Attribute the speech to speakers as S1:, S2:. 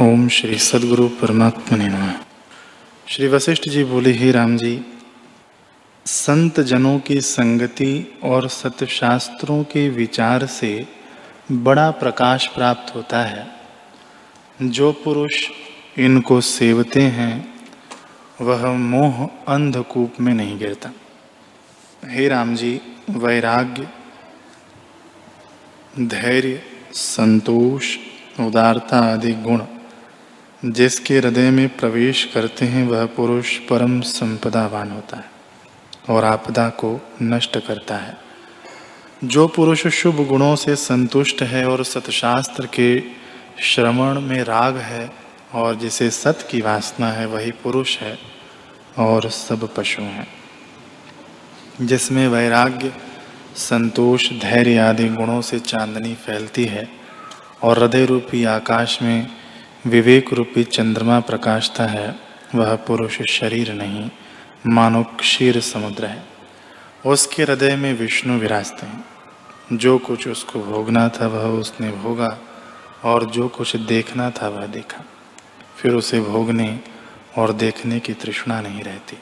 S1: ओम श्री सदगुरु परमात्मा ने नमः। श्री वशिष्ठ जी बोले, ही राम जी, संत जनों की संगति और सत्यशास्त्रों के विचार से बड़ा प्रकाश प्राप्त होता है। जो पुरुष इनको सेवते हैं, वह मोह अंधकूप में नहीं गिरता। हे राम जी, वैराग्य, धैर्य, संतोष, उदारता आदि गुण जिसके हृदय में प्रवेश करते हैं, वह पुरुष परम संपदावान होता है और आपदा को नष्ट करता है। जो पुरुष शुभ गुणों से संतुष्ट है और सतशास्त्र के श्रवण में राग है और जिसे सत की वासना है, वही पुरुष है और सब पशु हैं। जिसमें वैराग्य, संतोष, धैर्य आदि गुणों से चांदनी फैलती है और हृदय रूपी आकाश में विवेक रूपी चंद्रमा प्रकाशता है, वह पुरुष शरीर नहीं मानो क्षीर समुद्र है। उसके हृदय में विष्णु विराजते हैं। जो कुछ उसको भोगना था वह उसने भोगा, और जो कुछ देखना था वह देखा। फिर उसे भोगने और देखने की तृष्णा नहीं रहती।